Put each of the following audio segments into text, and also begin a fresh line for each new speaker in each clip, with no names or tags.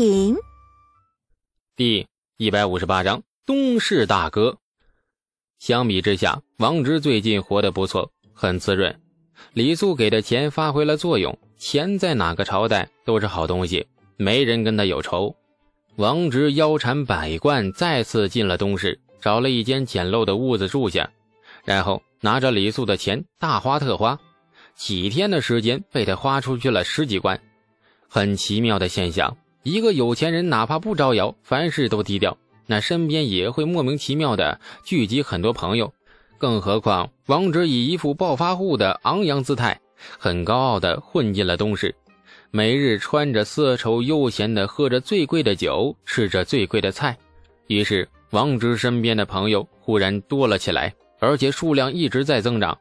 品。
第一百五十八章东市大哥。相比之下，王直最近活得不错，很滋润。李素给的钱发挥了作用，钱在哪个朝代都是好东西，没人跟他有仇。王直腰缠百贯，再次进了东市，找了一间简陋的屋子住下，然后拿着李素的钱大花特花，几天的时间被他花出去了十几贯。很奇妙的现象。一个有钱人哪怕不招摇，凡事都低调，那身边也会莫名其妙的聚集很多朋友。更何况王直以一副暴发户的昂扬姿态，很高傲的混进了东市，每日穿着丝绸，悠闲的喝着最贵的酒，吃着最贵的菜。于是王直身边的朋友忽然多了起来，而且数量一直在增长。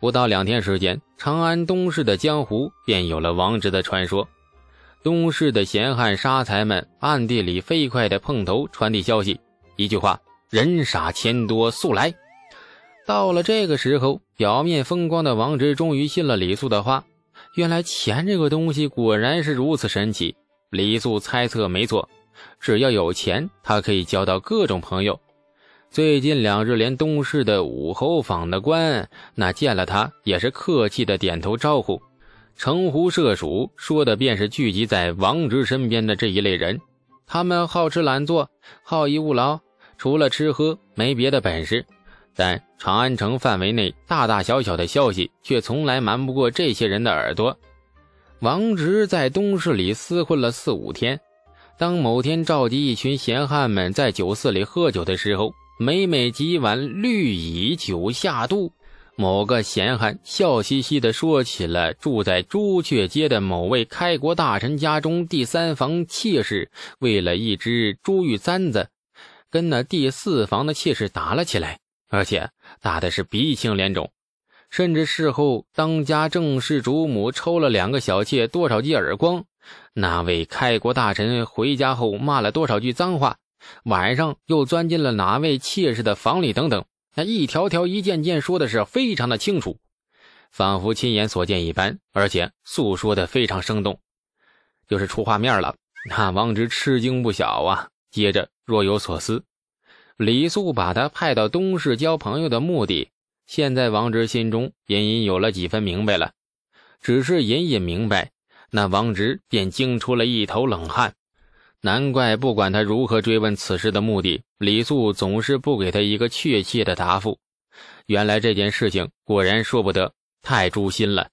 不到两天时间，长安东市的江湖便有了王直的传说。东市的闲汉杀财们暗地里飞快地碰头传递消息，一句话：人傻钱多，速来！到了这个时候，表面风光的王直终于信了李素的话。原来钱这个东西果然是如此神奇。李素猜测没错，只要有钱，他可以交到各种朋友。最近两日，连东市的武侯坊的官，那见了他也是客气的点头招呼。城狐社鼠说的便是聚集在王直身边的这一类人，他们好吃懒做，好逸恶劳，除了吃喝没别的本事。但长安城范围内大大小小的消息却从来瞒不过这些人的耳朵。王直在东市里厮混了四五天，当某天召集一群闲汉们在酒肆里喝酒的时候，每每几碗绿蚁酒下肚。某个闲汉笑嘻嘻地说起了住在朱雀街的某位开国大臣家中第三房妾室为了一只珠玉簪子，跟那第四房的妾室打了起来，而且打的是鼻青脸肿，甚至事后当家正室主母抽了两个小妾多少记耳光，那位开国大臣回家后骂了多少句脏话，晚上又钻进了哪位妾室的房里等等。那一条条、一件件说的是非常的清楚，仿佛亲眼所见一般，而且诉说的非常生动，就是出画面了。那王直吃惊不小啊，接着若有所思。李素把他派到东市交朋友的目的，现在王直心中隐隐有了几分明白了，只是隐隐明白，那王直便惊出了一头冷汗。难怪不管他如何追问此事的目的，李素总是不给他一个确切的答复。原来这件事情果然说不得，太诛心了。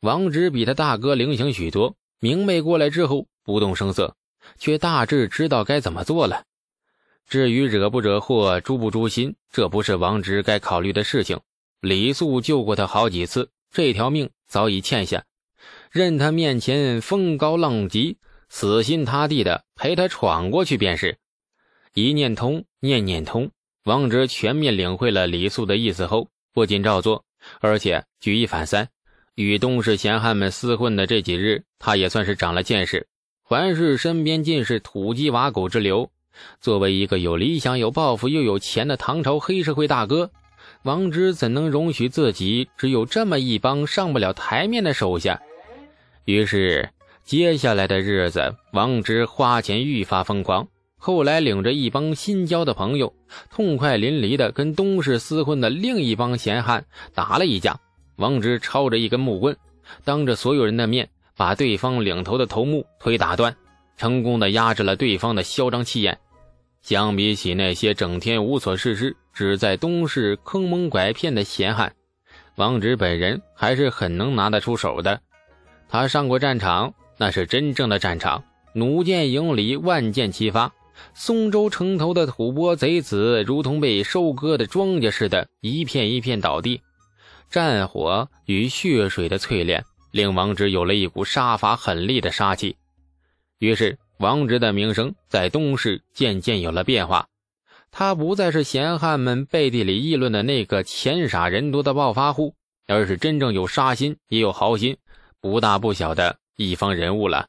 王直比他大哥灵醒许多，明白过来之后不动声色，却大致知道该怎么做了。至于惹不惹祸、诛不诛心，这不是王直该考虑的事情。李素救过他好几次，这条命早已欠下，任他面前风高浪急。死心塌地的陪他闯过去便是，一念通，念念通。王直全面领会了李素的意思后，不仅照做，而且举一反三。与东市闲汉们厮混的这几日，他也算是长了见识。凡是身边尽是土鸡瓦狗之流，作为一个有理想、有抱负又有钱的唐朝黑社会大哥，王直怎能容许自己只有这么一帮上不了台面的手下？于是。接下来的日子，王直花钱愈发疯狂。后来，领着一帮新交的朋友，痛快淋漓的跟东市厮混的另一帮闲汉打了一架。王直抄着一根木棍，当着所有人的面把对方领头的头目腿打断，成功的压制了对方的嚣张气焰。相比起那些整天无所事事、只在东市坑蒙拐骗的闲汉，王直本人还是很能拿得出手的。他上过战场。那是真正的战场，弩箭营里万箭齐发，松州城头的吐蕃贼子如同被收割的庄稼似的，一片一片倒地。战火与血水的淬炼，令王直有了一股杀伐狠厉的杀气。于是，王直的名声在东市渐渐有了变化。他不再是闲汉们背地里议论的那个钱傻人多的暴发户，而是真正有杀心也有豪心，不大不小的。一方人物了，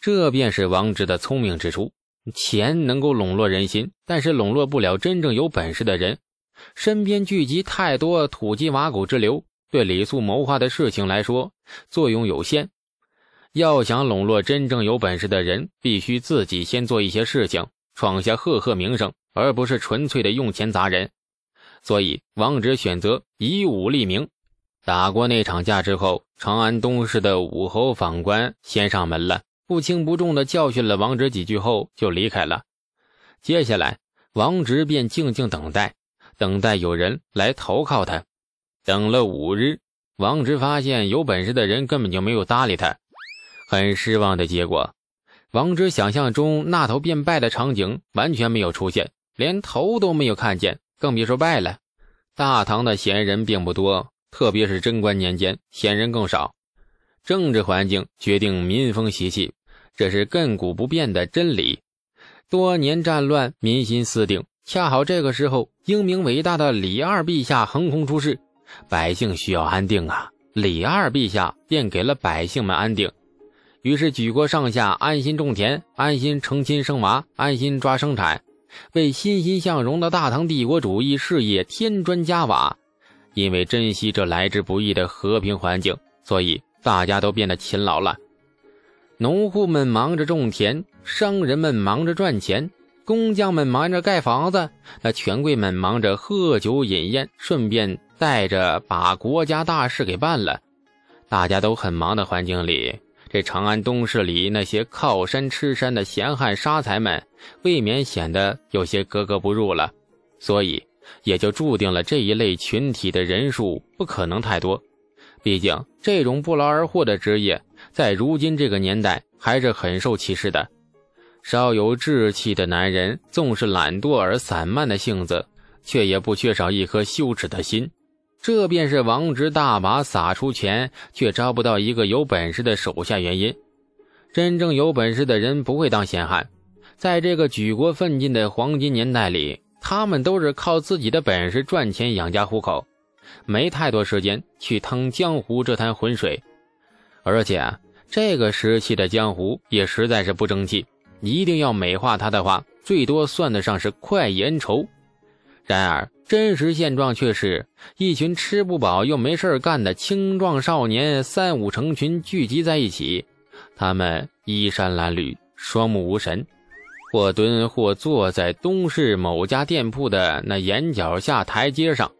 这便是王直的聪明之处。钱能够笼络人心，但是笼络不了真正有本事的人。身边聚集太多土鸡瓦狗之流，对李素谋划的事情来说作用有限。要想笼络真正有本事的人，必须自己先做一些事情，创下赫赫名声，而不是纯粹的用钱砸人。所以，王直选择以武立名。打过那场架之后，长安东市的武侯访官先上门了，不轻不重的教训了王直几句后就离开了。接下来，王直便静静等待，等待有人来投靠他。等了五日，王直发现有本事的人根本就没有搭理他，很失望的结果。王直想象中那头变拜的场景完全没有出现，连头都没有看见，更别说拜了。大唐的闲人并不多。特别是贞观年间，闲人更少，政治环境决定民风习气，这是亘古不变的真理。多年战乱，民心思定，恰好这个时候，英明伟大的李二陛下横空出世，百姓需要安定啊！李二陛下便给了百姓们安定，于是举国上下安心种田，安心成亲生娃，安心抓生产，为欣欣向荣的大唐帝国主义事业添砖加瓦。因为珍惜这来之不易的和平环境，所以大家都变得勤劳了。农户们忙着种田，商人们忙着赚钱，工匠们忙着盖房子，那权贵们忙着喝酒饮宴，顺便带着把国家大事给办了。大家都很忙的环境里，这长安东市里那些靠山吃山的闲汉沙财们，未免显得有些格格不入了。所以。也就注定了这一类群体的人数不可能太多，毕竟这种不劳而获的职业，在如今这个年代还是很受歧视的。稍有志气的男人，纵是懒惰而散漫的性子，却也不缺少一颗羞耻的心。这便是王直大把撒出钱，却招不到一个有本事的手下原因。真正有本事的人不会当闲汉，在这个举国奋进的黄金年代里。他们都是靠自己的本事赚钱养家糊口，没太多时间去趟江湖这滩浑水。而且这个时期的江湖也实在是不争气，一定要美化它的话，最多算得上是快意恩仇。然而真实现状却是一群吃不饱又没事干的青壮少年，三五成群聚集在一起，他们衣衫褴褛，双目无神。或蹲或坐在东市某家店铺的那檐角下台阶上，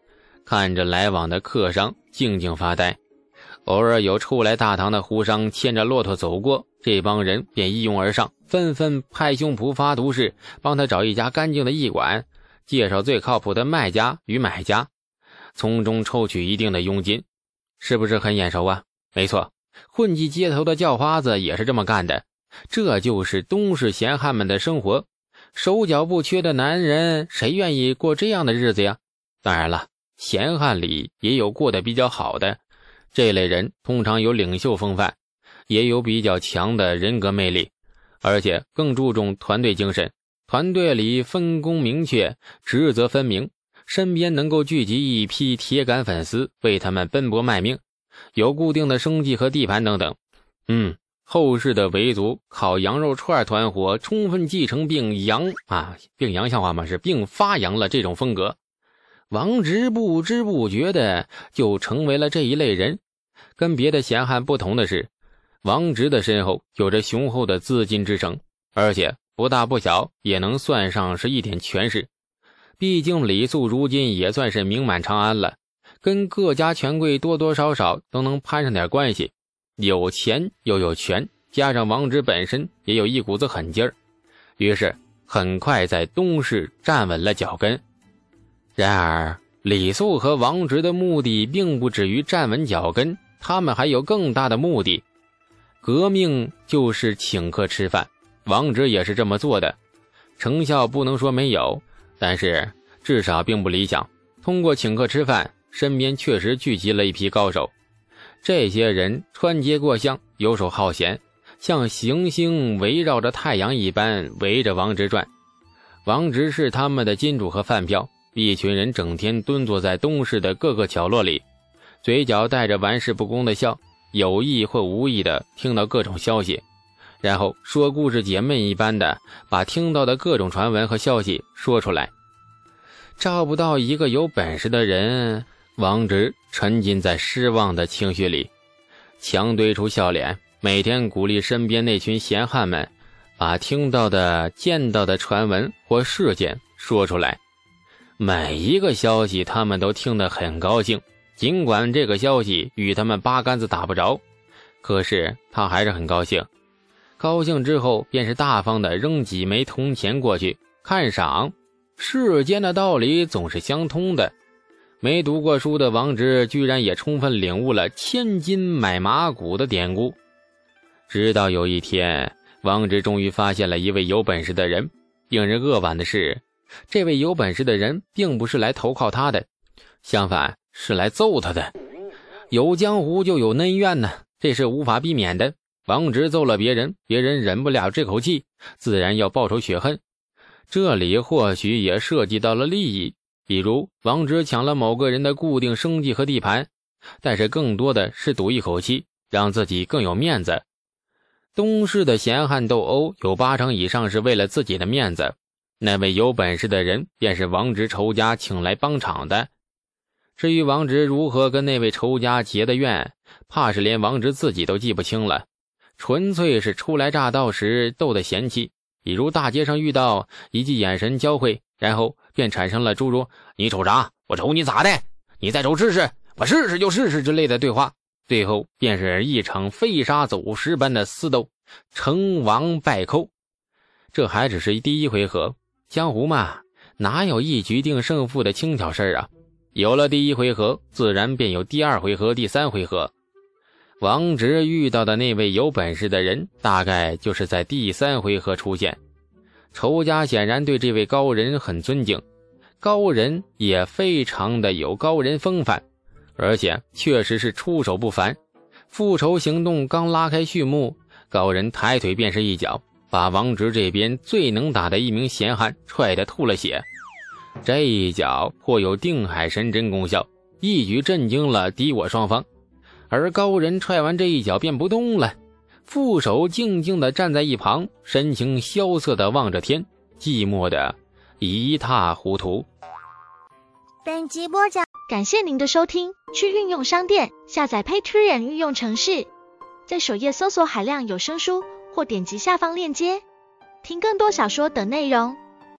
看着来往的客商静静发呆。偶尔有初来大唐的胡商牵着骆驼走过，这帮人便一拥而上，纷纷拍胸脯发毒誓，帮他找一家干净的驿馆，介绍最靠谱的卖家与买家，从中抽取一定的佣金。是不是很眼熟啊？没错，混迹街头的叫花子也是这么干的。这就是东市闲汉们的生活，手脚不缺的男人，谁愿意过这样的日子呀？当然了，闲汉里也有过得比较好的，这类人通常有领袖风范，也有比较强的人格魅力，而且更注重团队精神。团队里分工明确，职责分明，身边能够聚集一批铁杆粉丝，为他们奔波卖命，有固定的生计和地盘等等。嗯。后世的维族烤羊肉串团伙，充分继承并扬啊，并洋像话吗？是并发扬了这种风格。王直不知不觉的就成为了这一类人。跟别的闲汉不同的是，王直的身后有着雄厚的资金支撑，而且不大不小，也能算上是一点权势。毕竟李素如今也算是名满长安了，跟各家权贵多多少少都能攀上点关系。有钱又有权，加上王直本身也有一股子狠劲儿，于是很快在东市站稳了脚跟。然而，李素和王直的目的并不止于站稳脚跟，他们还有更大的目的。革命就是请客吃饭，王直也是这么做的，成效不能说没有，但是至少并不理想。通过请客吃饭，身边确实聚集了一批高手。这些人穿街过巷，游手好闲，像行星围绕着太阳一般围着王直转。王直是他们的金主和饭票。一群人整天蹲坐在东市的各个角落里，嘴角带着玩世不恭的笑，有意或无意的听到各种消息，然后说故事解闷一般的把听到的各种传闻和消息说出来。找不到一个有本事的人。王直沉浸在失望的情绪里，强堆出笑脸，每天鼓励身边那群闲汉们，把听到的、见到的传闻或事件说出来。每一个消息，他们都听得很高兴，尽管这个消息与他们八竿子打不着，可是他还是很高兴。高兴之后，便是大方的扔几枚铜钱过去，看赏。世间的道理总是相通的。没读过书的王直，居然也充分领悟了“千金买马骨”的典故。直到有一天，王直终于发现了一位有本事的人。令人扼腕的是，这位有本事的人并不是来投靠他的，相反是来揍他的。有江湖就有恩怨呢，这是无法避免的。王直揍了别人，别人忍不了这口气，自然要报仇雪恨。这里或许也涉及到了利益，比如王直抢了某个人的固定生计和地盘，但是更多的是赌一口气，让自己更有面子。东市的闲汉斗殴有八成以上是为了自己的面子。那位有本事的人便是王直仇家请来帮场的。至于王直如何跟那位仇家结的怨，怕是连王直自己都记不清了。纯粹是初来乍到时斗的嫌弃，比如大街上遇到，一记眼神交汇，然后便产生了诸如“你瞅啥？我瞅你咋的？你再瞅试试？我试试就试试”之类的对话。最后便是一场飞沙走石般的厮斗，成王败寇。这还只是第一回合，江湖嘛，哪有一局定胜负的轻巧事啊？有了第一回合，自然便有第二回合、第三回合。王直遇到的那位有本事的人，大概就是在第三回合出现。仇家显然对这位高人很尊敬，高人也非常的有高人风范。而且确实是出手不凡，复仇行动刚拉开序幕，高人抬腿便是一脚，把王直这边最能打的一名闲汉踹得吐了血。这一脚颇有定海神针功效，一举震惊了敌我双方。而高人踹完这一脚便不动了，副手静静地站在一旁，神情萧瑟地望着天，寂寞的一塌糊涂。
本集播讲。感谢您的收听，去运用商店下载 Patreon 运用城市，在首页搜索海量有声书，或点击下方链接听更多小说等内容。